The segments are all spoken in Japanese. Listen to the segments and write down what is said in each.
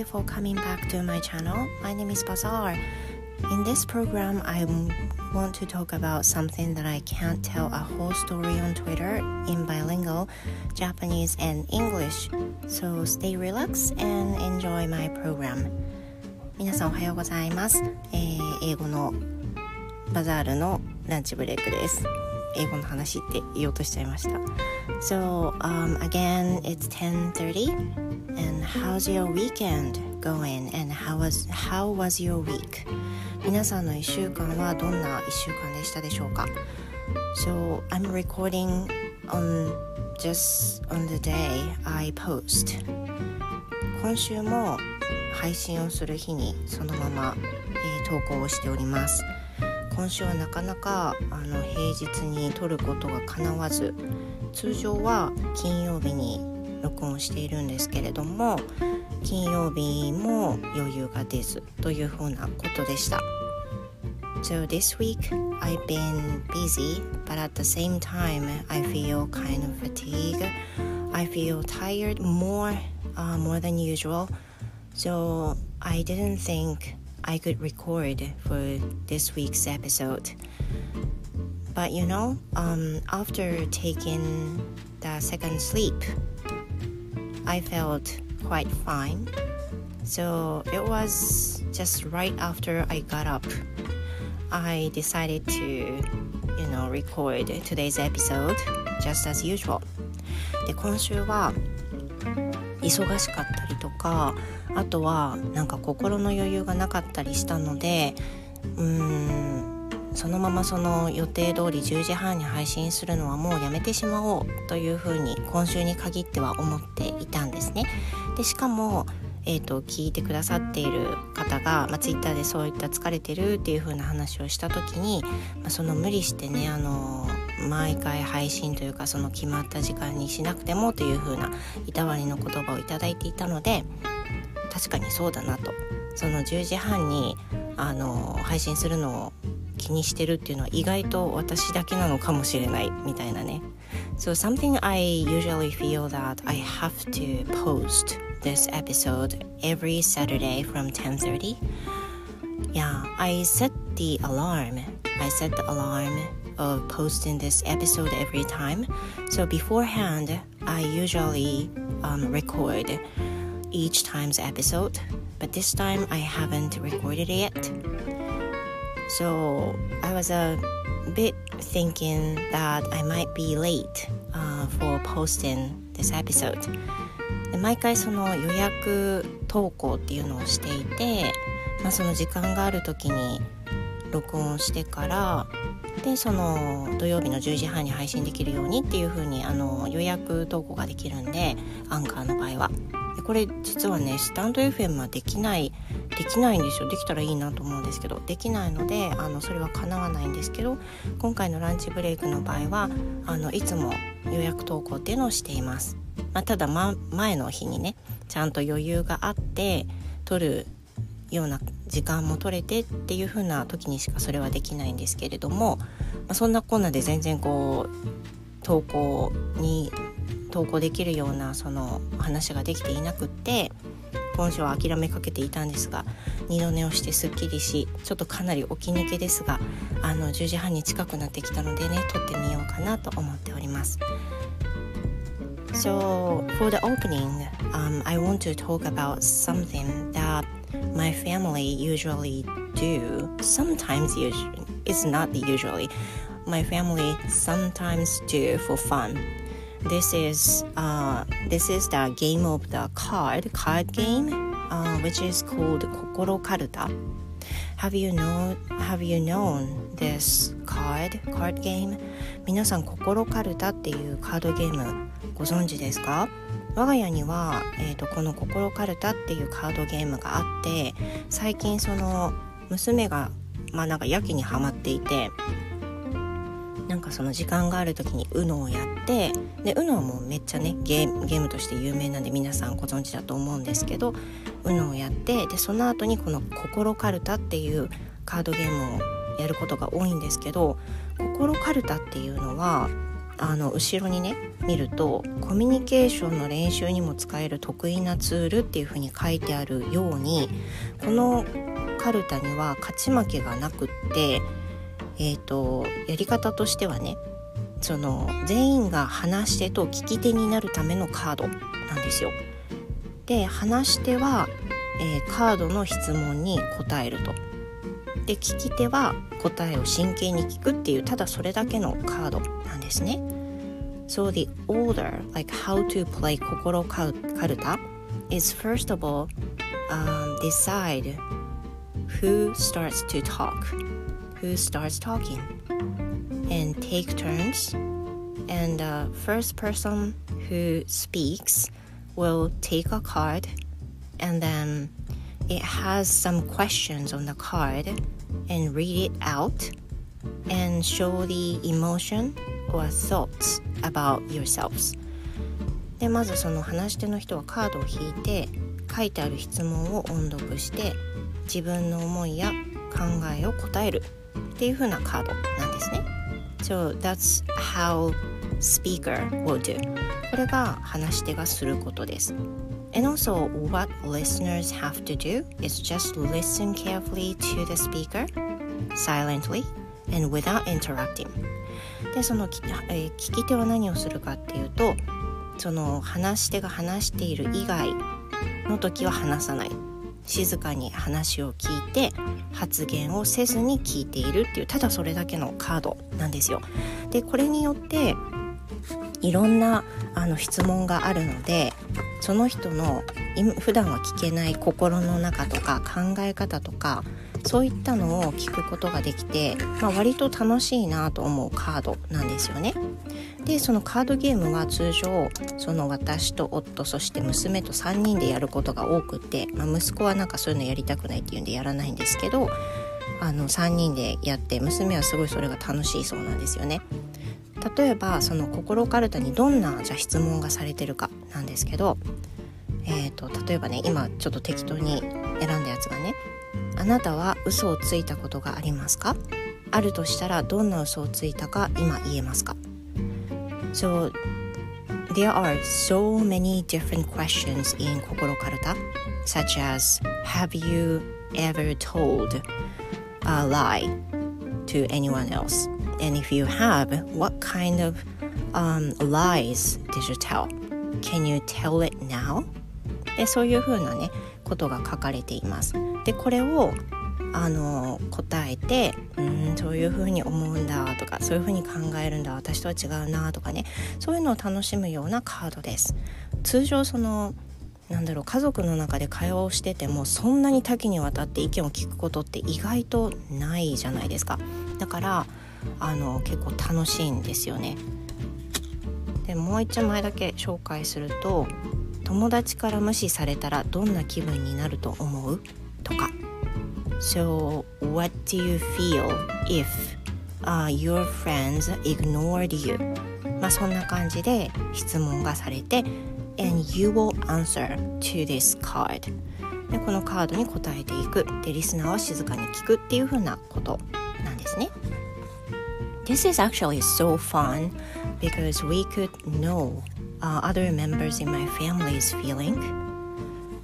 you for coming back to my channel. My name is Bazaar. In this program, I want to talk about something that I can't tell a whole story on Twitter in bilingual Japanese and English. So stay relaxed and enjoy my program. 皆さんおはようございます。えー、英語のバザールのランチブレイクです。英語の話って言おうとしちゃいました。So, um, again, it's 10:30 And how's your weekend going and how was how was your week? 皆さんの1週間はどんな1週間でしたでしょうか So, I'm recording on just on the day I post 今週も配信をする日にそのまま、えー、投稿をしております今週はなかなかあの平日に撮ることがかなわず通常は金曜日に録音しているんですけれども金曜日も余裕が出ずというふうなことでした So this week I've been busy but at the same time I feel kind of fatigued I feel tired more uh, more than usual so I didn't think I could record for this week's episode But you know, um, after taking the second sleep, I felt quite fine. So it was just right after I got up, I decided to, you know, record today's episode just as usual. で今週は忙しかったりとかあとはなんか心の余裕がなかったりしたのでうーんそのままその予定通り10時半に配信するのはもうやめてしまおうというふうに今週に限っては思っていたんですね。でしかもえーと、聞いてくださっている方が、まあ、ツイッターでそういった疲れてるっていう風な話をした時に、まあ、その無理してねあの毎回配信というかその決まった時間にしなくてもという風ないたわりの言葉をいただいていたので確かにそうだなとその10時半にあの配信するのを気にしてるっていうのは意外と私だけなのかもしれないみたいなね So something I usually feel that I have to post this episode every Saturday from 10:30 Yeah, I set the alarm. I set the alarm of posting this episode every time. So beforehand, I usually um, record each time's episode, but this time I haven't recorded it yet. So I was a bit thinking that I might be late uh, for posting this episode. で毎回その予約投稿っていうのをしていて、まあ、その時間がある時に録音してからでその土曜日の10時半に配信できるようにっていう風にあの予約投稿ができるんでアンカーの場合はこれ実はねスタンド FM はできないできないんですよ。できたらいいなと思うんですけど。できないのであのそれは叶わないんですけど今回のランチブレイクの場合はあのいつも予約投稿っていうのをしています、まあ、ただ、ま、前の日にねちゃんと余裕があって撮るような時間も取れてっていう風な時にしかそれはできないんですけれども、まあ、そんなこんなで全然こう投稿に投稿できるようなその話ができていなくって今週は諦めかけていたんですが二度寝をしてすっきりしちょっとかなり起き抜けですがあの10時半に近くなってきたのでね撮ってみようかなと思っております。So for the opening, um, I want to talk about something that my family usually do. Sometimes usually, it's not usually. My family sometimes do for fun. This is uh, this is the game of the card card game, uh, which is called Kokoro Karuta. Have you know Have you known this card card game? 皆さん心カルタっていうカードゲームご存知ですか？我が家には、えーと、この「心カルタ」っていうカードゲームがあって最近その娘がまあなんかやけにはまっていてなんかその時間がある時に UNO をやってで UNO はもうめっちゃねゲームとして有名なんで皆さんご存知だと思うんですけど UNO をやってでその後にこの「心カルタ」っていうカードゲームをやることが多いんですけど「心カルタ」っていうのはあの後ろにね見るとコミュニケーションの練習にも使える得意なツールっていうふうに書いてあるようにこのカルタには勝ち負けがなくってえーと、やり方としてはねその全員が話し手と聞き手になるためのカードなんですよ。で話し手は、えー、カードの質問に答えると。で聞き手は答えを真剣に聞くっていうただそれだけのカードなんですね。So the order, like how to play 心カルタ is first of all、um, decide who starts to talk. Who starts talking and take turns. And the first person who speaks will take a card and then it has some questions on the card and read it out and show the emotion or thoughts about yourselves でまずその話し手の人はカードを引いて書いてある質問を音読して自分の思いや考えを答えるっていう風なカードなんですね。So that's how speaker will do. これが話し手がすることです。And also, what listeners have to do is just listen carefully to the speaker silently and without interrupting. で、その、えー、聞き手は何をするかっていうと、その話し手が話している以外の時は話さない。静かに話を聞いて発言をせずに聞いているっていうただそれだけのカードなんですよ。でこれによっていろんなあの質問があるのでその人の普段は聞けない心の中とか考え方とかそういったのを聞くことができて、まあ、割と楽しいなと思うカードなんですよね。でそのカードゲームは通常その私と夫そして娘と3人でやることが多くて、まあ、息子はなんかそういうのやりたくないっていうんでやらないんですけどあの3人でやって娘はすごいそれが楽しいそうなんですよね。例えばその心カルタにどんなじゃ質問がされてるかなんですけど、えーと、例えばね今ちょっと適当に選んだやつがね「あなたは嘘をついたことがありますか?」あるとしたらどんな嘘をついたか今言えますか？So there are so many different questions in Kokoro Karuta, such as Have you ever told a lie to anyone else? And if you have, what kind of um, lies did you tell? Can you tell it now? でそういうふうなねことが書かれています。でこれを あの答えてうんそういうふうに思うんだとかそういうふうに考えるんだ私とは違うなとかねそういうのを楽しむようなカードです。通常そのなんだろう家族の中で会話をしててもそんなに多岐にわたって意見を聞くことって意外とないじゃないですか。だからあの結構楽しいんですよね。でもう一枚だけ紹介すると友達から無視されたらどんな気分になると思う？とか。So what do you feel if、uh, your friends ignored you? まあそんな感じで質問がされて and you will answer to this card でこのカードに答えていくでリスナーは静かに聞くっていう風なことなんですね This is actually so fun because we could know uh, other members in my family's feeling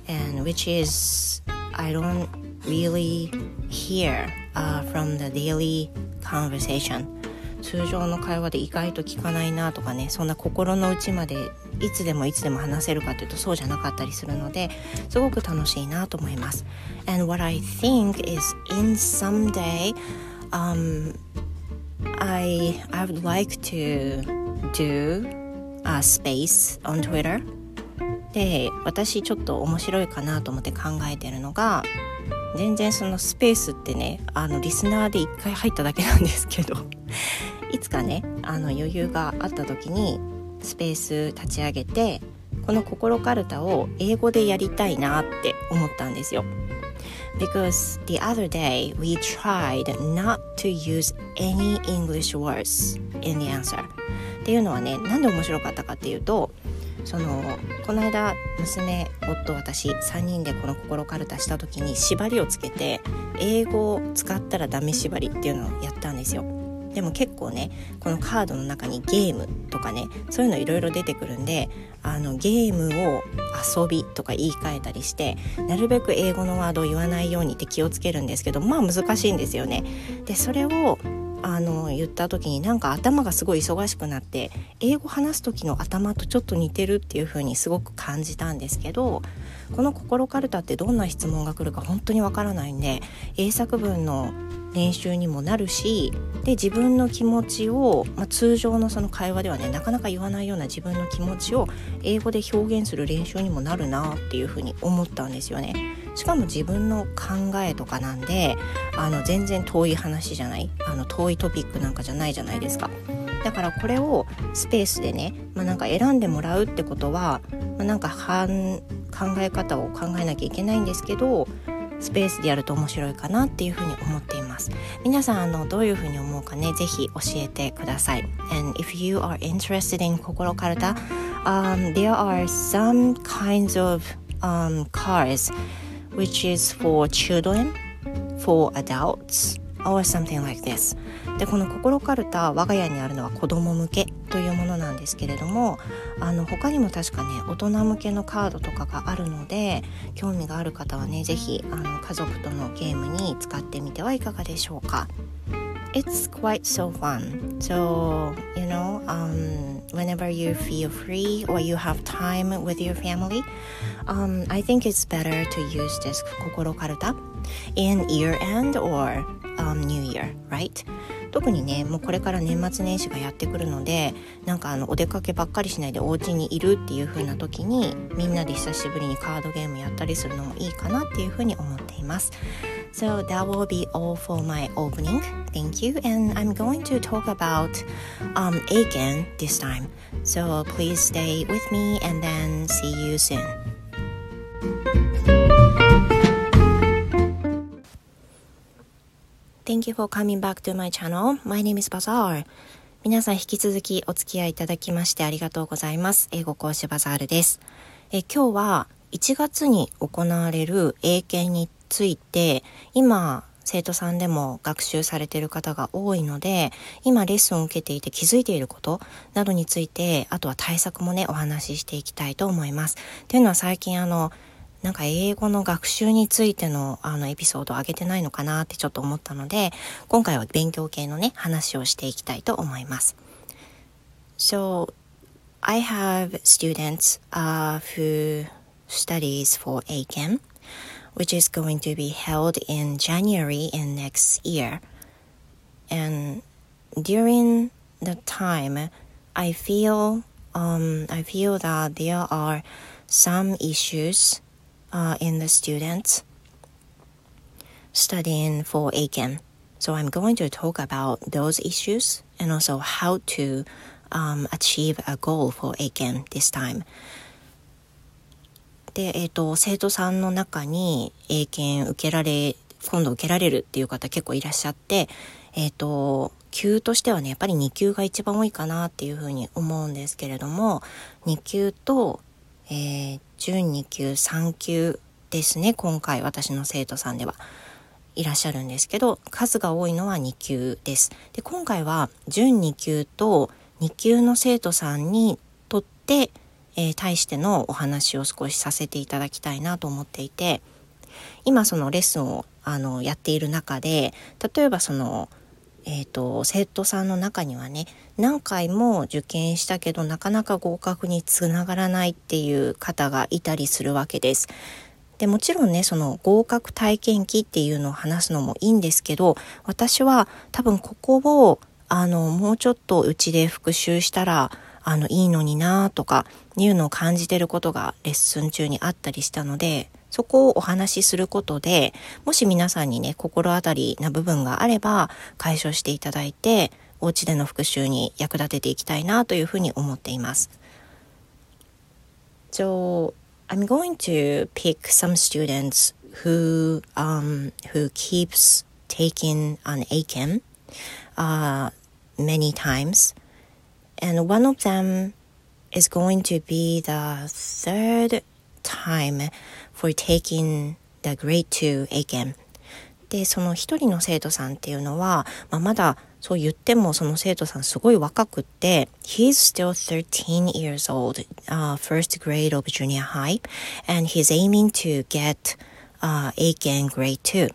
and which is I don't really hear uh, from the daily conversation 通常の会話で意外と聞かないなとかねそんな心の内までいつでもいつでも話せるかというとそうじゃなかったりするのですごく楽しいなと思います。And what I think is in someday、um, I, I would like to do a space on Twitter で私ちょっと面白いかなと思って考えてるのが全然そのスペースってねあのリスナーで1回入っただけなんですけど いつかねあの余裕があった時にスペース立ち上げてこの心カルタを英語でやりたいなって思ったんですよ。Because the other day we tried not to use any English words in the answer っていうのはねなんで面白かったかっていうとそのこの間娘夫私3人でこの心カルタした時に縛りをつけて英語を使ったらダメ縛りっていうのをやったんですよ。でも結構ねこのカードの中にゲームとかねそういうのいろいろ出てくるんであのゲームを遊びとか言い換えたりしてなるべく英語のワードを言わないようにって気をつけるんですけどまあ難しいんですよね。でそれをあの言った時になんか頭がすごい忙しくなって英語話す時の頭とちょっと似てるっていう風にすごく感じたんですけどこの「心かるた」ってどんな質問が来るか本当にわからないんで英作文の練習にもなるしで自分の気持ちを、まあ、通常のその会話ではねなかなか言わないような自分の気持ちを英語で表現する練習にもなるなっていうふうに思ったんですよね。しかも自分の考えとかなんであの全然遠い話じゃないあの遠いトピックなんかじゃないじゃないですか。だからこれをスペースでね、まあ、なんか選んでもらうってことは、まあ、なんか考え方を考えなきゃいけないんですけどスペースでやると面白いかなっていうふうに思っています。皆さんあのどういうふうに思うかねぜひ教えてください。And if you are interested in 心カルタ、there are some kinds of um, cars which is for children for adults or something like this でこの心かるた我が家にあるのは子供向けというものなんですけれどもあの他にも確かね大人向けのカードとかがあるので興味がある方はね是非家族とのゲームに使ってみてはいかがでしょうか It's quite so fun. So, you know, um, whenever you feel free or you have time with your family, um, I think it's better to use this Kokoro Karuta in year end or um, New Year, right? 特にねもうこれから年末年始がやってくるのでなんかあのお出かけばっかりしないでお家にいるっていう風な時にみんなで久しぶりにカードゲームやったりするのもいいかなっていう風に思っています。So that will be all for my opening. Thank you. And I'm going to talk about um, Aiken this time. So please stay with me and then see you soon. Thank you for coming back to my channel. My name is Bazaar. 皆さん引き続きお付き合いいただきましてありがとうございます。英語講師バザールです。え今日は1月に行われる英検について今生徒さんでも学習されてる方が多いので今レッスンを受けていて気づいていることなどについてあとは対策もねお話ししていきたいと思います。というのは最近あのなんか英語の学習についてのあのエピソードを上げてないのかなってちょっと思ったので、今回は勉強系のね、話をしていきたいと思います。So, I have students、uh, who studies for ACAM, which is going to be held in January in next year. And during the time, I feel, um, I feel that there are some issues uh, in the students studying for ACAM. So I'm going to talk about those issues and also how to um, achieve a goal for ACAM this time. で、えっ、ー、と、生徒さんの中に英検受けられ、今度受けられるっていう方結構いらっしゃって、えっ、ー、と、級としてはね、やっぱり2級が一番多いかなっていうふうに思うんですけれども、2級と、えー、準2級3級ですね今回私の生徒さんではいらっしゃるんですけど数が多いのは2級です。で今回は準2級と2級の生徒さんにとって、えー、対してのお話を少しさせていただきたいなと思っていて今そのレッスンをあのやっている中で例えばそのえーと、生徒さんの中にはね何回も受験したけどなかなか合格につながらないっていう方がいたりするわけです。でもちろんねその合格体験記っていうのを話すのもいいんですけど私は多分ここをあのもうちょっとうちで復習したらあのいいのになとかいうのを感じてることがレッスン中にあったりしたのでそこをお話しすることで、もし皆さんにね、心当たりな部分があれば解消していただいて、お家での復習に役立てていきたいなというふうに思っています。So, I'm going to pick some students who, um, who keeps taking an ACAM, uh, many times. And one of them is going to be the third time for taking the grade 2 ACAM でその一人の生徒さんっていうのは、まあ、まだそう言ってもその生徒さんすごい若くって He's still 13 years old、uh, first grade of junior high and he's aiming to get、uh, A 検 grade 2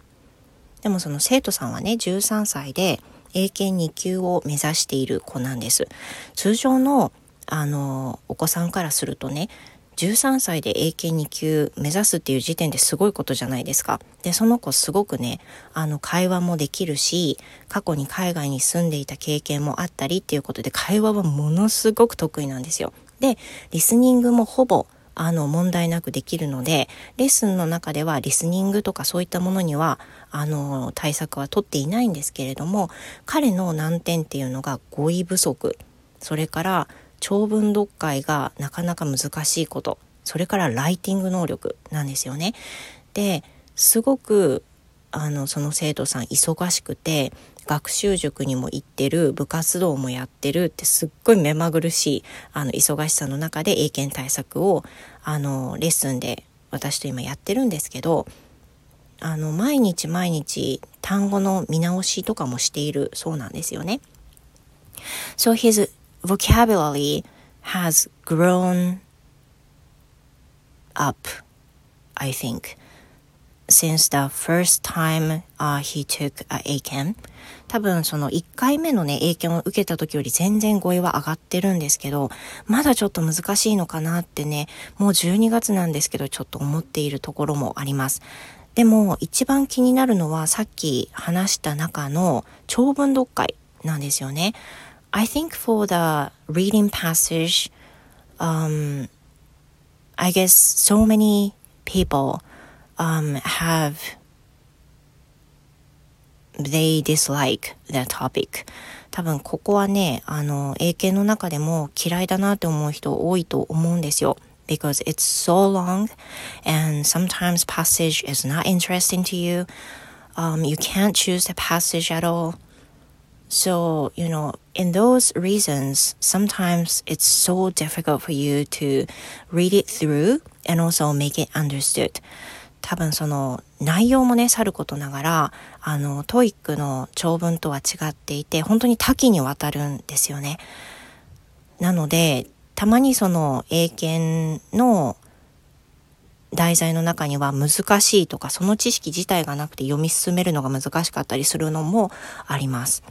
でもその生徒さんはね13歳で英検2級を目指している子なんです通常のあのお子さんからするとね13歳で英検2級目指すっていう時点ですごいことじゃないですか。で、その子すごくね、あの、会話もできるし、過去に海外に住んでいた経験もあったりっていうことで、会話はものすごく得意なんですよ。で、リスニングもほぼ、あの、問題なくできるので、レッスンの中ではリスニングとかそういったものには、あの、対策は取っていないんですけれども、彼の難点っていうのが語彙不足、それから長文読解がなかなか難しいことそれからライティング能力なんですよね。ですごくあのその生徒さん忙しくて学習塾にも行ってる部活動もやってるってすっごい目まぐるしいあの忙しさの中で英検対策をあのレッスンで私と今やってるんですけどあの毎日毎日単語の見直しとかもしているそうなんですよね。So his vocabulary has grown up, I think, since the first time、uh, he took a A 検多分その1回目のね、英検を受けた時より全然語彙は上がってるんですけど、まだちょっと難しいのかなってね、もう12月なんですけど、ちょっと思っているところもあります。でも一番気になるのはさっき話した中の長文読解なんですよね。I think for the reading passage, um, I guess so many people um, have they dislike the topic 多分ここはねあの英検の中でも嫌いだなって思う人多いと思うんですよ because it's so long and sometimes passage is not interesting to you um, you can't choose the passage at all So, you know, in those reasons, sometimes it's so difficult for you to read it through and also make it understood. 多分その内容もね、さることながら、あの、トイックの長文とは違っていて、本当に多岐にわたるんですよね。なので、たまにその英検の題材の中には難しいとか、その知識自体がなくて読み進めるのが難しかったりするのもあります。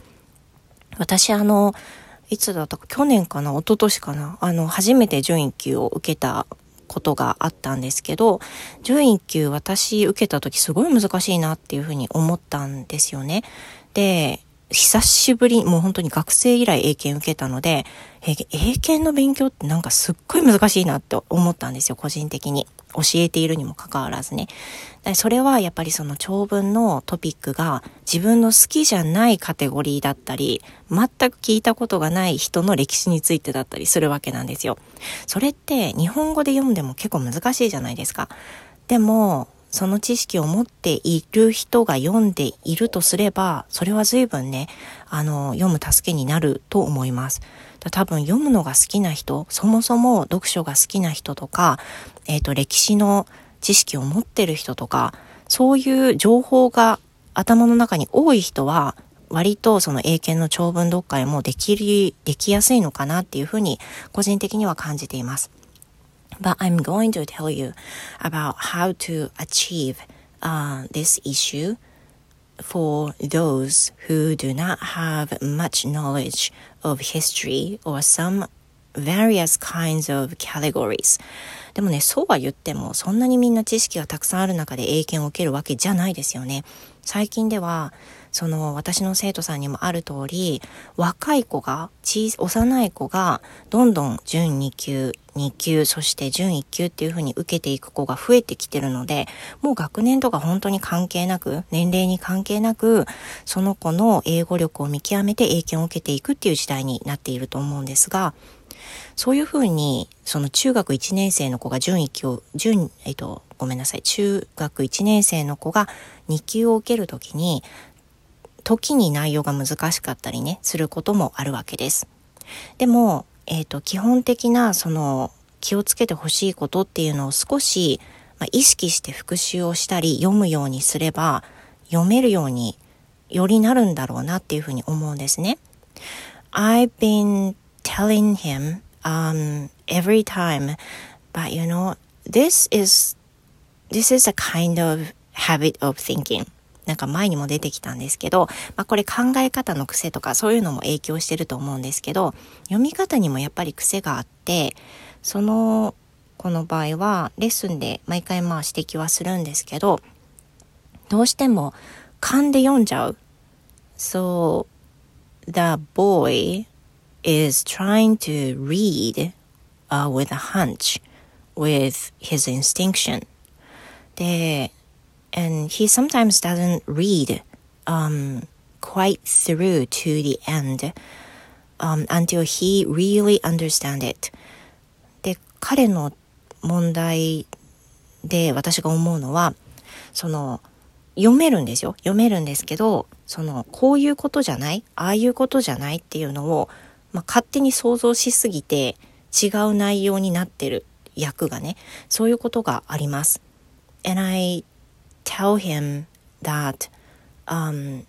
私あの、いつだったか、去年かな、一昨年かな、あの、初めて準1級を受けたことがあったんですけど、準1級私受けた時すごい難しいなっていうふうに思ったんですよね。で、久しぶり、もう本当に学生以来英検受けたので、英検の勉強ってなんかすっごい難しいなって思ったんですよ、個人的に。教えているにもかかわらずね。それはやっぱりその長文のトピックが自分の好きじゃないカテゴリーだったり、全く聞いたことがない人の歴史についてだったりするわけなんですよ。それって日本語で読んでも結構難しいじゃないですか。でも、その知識を持っている人が読んでいるとすれば、それは随分ね、あの、読む助けになると思います。多分読むのが好きな人、そもそも読書が好きな人とか、えっ、ー、と、歴史の知識を持ってる人とか、そういう情報が頭の中に多い人は、割とその英検の長文読解もできる、できやすいのかなっていうふうに個人的には感じています。But I'm going to tell you about how to achieve、uh, this issue for those who do not have much knowledge of history or some various kinds of categories でもね、そうは言っても、そんなにみんな知識がたくさんある中で英検を受けるわけじゃないですよね。最近では、その私の生徒さんにもある通り、若い子が、小幼い子が、どんどん準2級、2級、そして準1級っていう風に受けていく子が増えてきてるので、もう学年とか本当に関係なく、年齢に関係なく、その子の英語力を見極めて英検を受けていくっていう時代になっていると思うんですが、そういうふうに、その中学1年生の子が準1級を、準、えっと、ごめんなさい、中学1年生の子が2級を受けるときに、時に内容が難しかったりね、することもあるわけです。でも、えっ、ー、と、基本的な、その、気をつけてほしいことっていうのを少し、まあ、意識して復習をしたり、読むようにすれば、読めるようによりなるんだろうなっていうふうに思うんですね。I've been telling him um, every time, but you know, this is this is a kind of habit of thinking. なんか前にも出てきたんですけど、まあ、これ考え方の癖とかそういうのも影響してると思うんですけど、読み方にもやっぱり癖があって、その、この場合はレッスンで毎回まあ指摘はするんですけど、どうしても勘で読んじゃう。So, the boy is trying to read、uh, with a hunch, with his instinction. で、and he sometimes doesn't read um, quite through to the end um, until he really understand it. で、彼の問題で私が思うのは、その、読めるんですよ。読めるんですけど、その、こういうことじゃないああいうことじゃないっていうのを、まあ、勝手に想像しすぎて違う内容になってる役がね、そういうことがあります。And I tell him that um,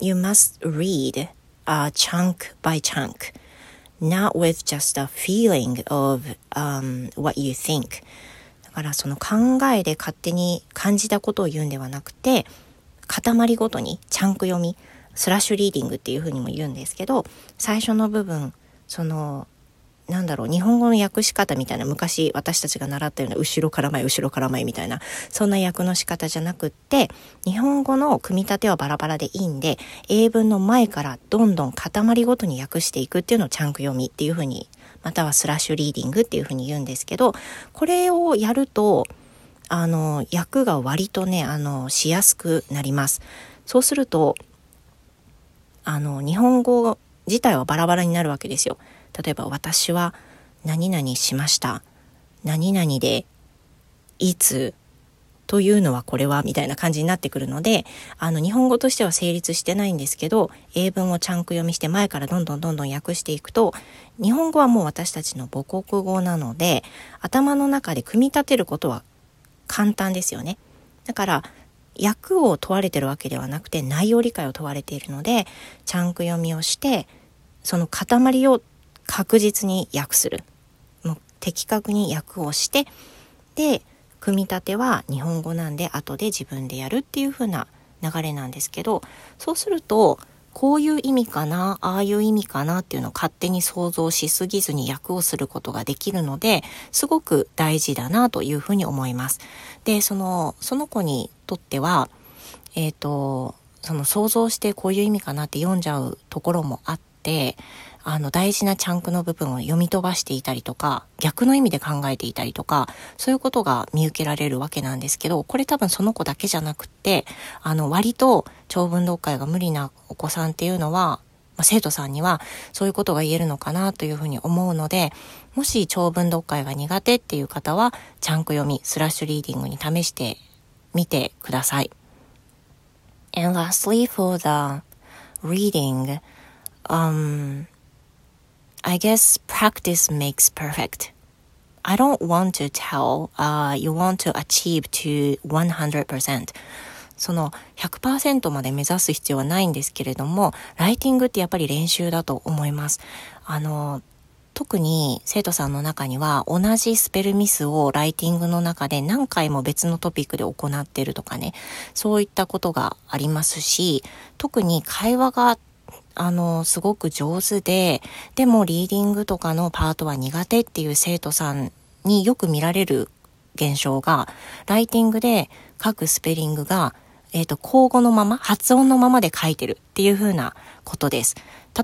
you must read uh, chunk by chunk, not with just a feeling of um, what you think. だからその考えで勝手に感じたことを言うんではなくて、塊ごとにチャンク読み、スラッシュリーディングっていうふうにも言うんですけど、最初の部分、そのなんだろう、日本語の訳し方みたいな、昔私たちが習ったような後ろから前、後ろから前みたいな、そんな訳の仕方じゃなくって、日本語の組み立てはバラバラでいいんで、英文の前からどんどん塊ごとに訳していくっていうのをチャンク読みっていうふうに、またはスラッシュリーディングっていうふうに言うんですけど、これをやると、あの、訳が割とね、あの、しやすくなります。そうすると、あの、日本語自体はバラバラになるわけですよ。例えば私は何々しました。何々でいつというのはこれはみたいな感じになってくるので、あの日本語としては成立してないんですけど、英文をちゃんく読みして前からどんどんどんどん訳していくと、日本語はもう私たちの母国語なので、頭の中で組み立てることは簡単ですよね。だから、訳を問われてるわけではなくて内容理解を問われているので、ちゃんく読みをして、その塊を確実に訳する。もう的確に訳をして、で、組み立ては日本語なんで後で自分でやるっていう風な流れなんですけど、そうすると、こういう意味かな、ああいう意味かなっていうのを勝手に想像しすぎずに訳をすることができるので、すごく大事だなというふうに思います。で、その、その子にとっては、えっ、ー、と、その想像してこういう意味かなって読んじゃうところもあって、あの大事なチャンクの部分を読み飛ばしていたりとか、逆の意味で考えていたりとか、そういうことが見受けられるわけなんですけど、これ多分その子だけじゃなくって、あの割と長文読解が無理なお子さんっていうのは、ま、生徒さんにはそういうことが言えるのかなというふうに思うので、もし長文読解が苦手っていう方は、チャンク読み、スラッシュリーディングに試してみてください。And lastly, for the reading, um, I guess practice makes perfect. I don't want to tell, uh, you want to achieve to 100%. その100%まで目指す必要はないんですけれども、ライティングってやっぱり練習だと思います。あの、特に生徒さんの中には同じスペルミスをライティングの中で何回も別のトピックで行ってるとかね、そういったことがありますし、特に会話があの、すごく上手で、でもリーディングとかのパートは苦手っていう生徒さんによく見られる現象が、ライティングで書くスペリングが、えっ、ー、と、口語のまま、発音のままで書いてるっていう風なことです。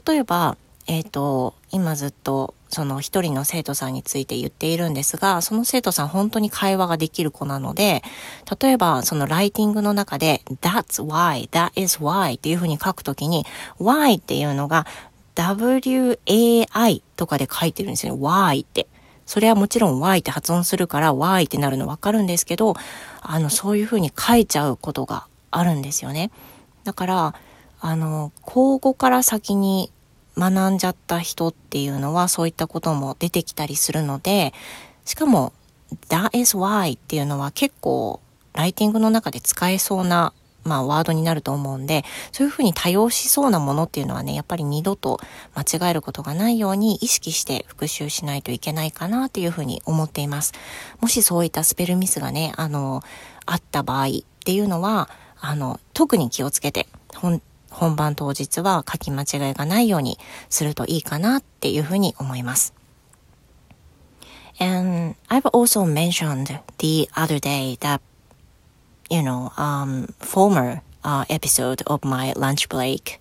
例えば、えっ、ー、と、今ずっとその一人の生徒さんについて言っているんですが、その生徒さん本当に会話ができる子なので、例えばそのライティングの中で that's why, that is why っていうふうに書くときに why っていうのが wai とかで書いてるんですよね。why って。それはもちろん y って発音するから y ってなるのわかるんですけど、あの、そういうふうに書いちゃうことがあるんですよね。だから、あの、口語から先に学んじゃった人っていうのはそういったことも出てきたりするので、しかも、that is why っていうのは結構ライティングの中で使えそうなまあ、ワードになると思うんで、そういうふうに多用しそうなものっていうのはね、やっぱり二度と間違えることがないように意識して復習しないといけないかなっていうふうに思っています。もしそういったスペルミスがね、あの、あった場合っていうのは、あの、特に気をつけて、本、本番当日は書き間違いがないようにするといいかなっていうふうに思います。And I've also mentioned the other day that you know, um, former uh, episode of my lunch break.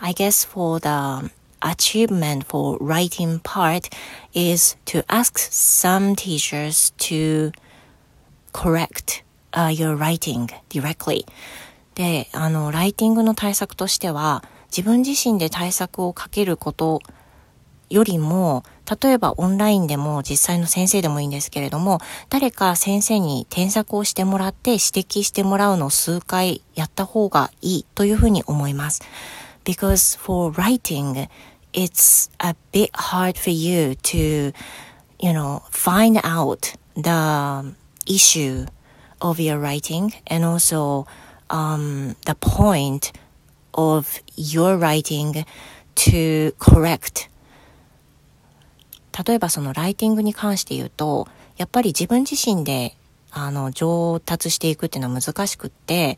I guess for the achievement for writing part is to ask some teachers to correct uh, your writing directly. で、あの、ライティングの対策としては、自分自身で対策をかけることよりも、例えばオンラインでも実際の先生でもいいんですけれども、誰か先生に添削をしてもらって指摘してもらうのを数回やった方がいいというふうに思います。Because for writing, it's a bit hard for you to, you know, find out the issue of your writing and also um, the point of your writing to correct 例えばそのライティングに関して言うと、やっぱり自分自身で、あの、上達していくっていうのは難しくって、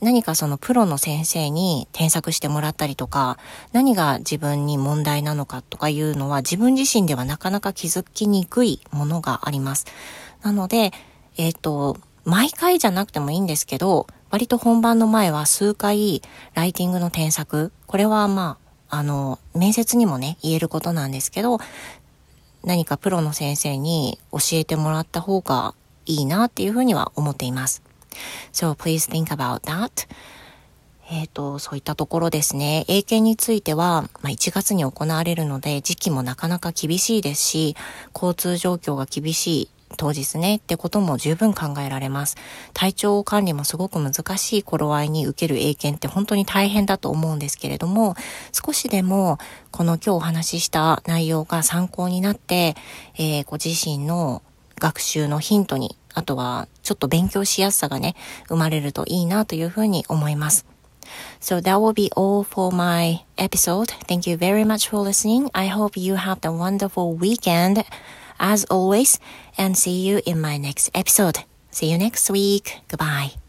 何かそのプロの先生に添削してもらったりとか、何が自分に問題なのかとかいうのは自分自身ではなかなか気づきにくいものがあります。なので、えっ、ー、と、毎回じゃなくてもいいんですけど、割と本番の前は数回ライティングの添削、これはまあ、あの、面接にもね、言えることなんですけど、何かプロの先生に教えてもらった方がいいなっていうふうには思っています。So please think about that. えっ、と、そういったところですね。英検については、まあ、1月に行われるので、時期もなかなか厳しいですし、交通状況が厳しい当日ねってことも十分考えられます。体調管理もすごく難しい頃合いに受ける英検って本当に大変だと思うんですけれども、少しでもこの今日お話しした内容が参考になって、えー、ご自身の学習のヒントに、あとはちょっと勉強しやすさがね、生まれるといいなというふうに思います。So that will be all for my episode. Thank you very much for listening. I hope you have a wonderful weekend. As always, and see you in my next episode. See you next week. Goodbye.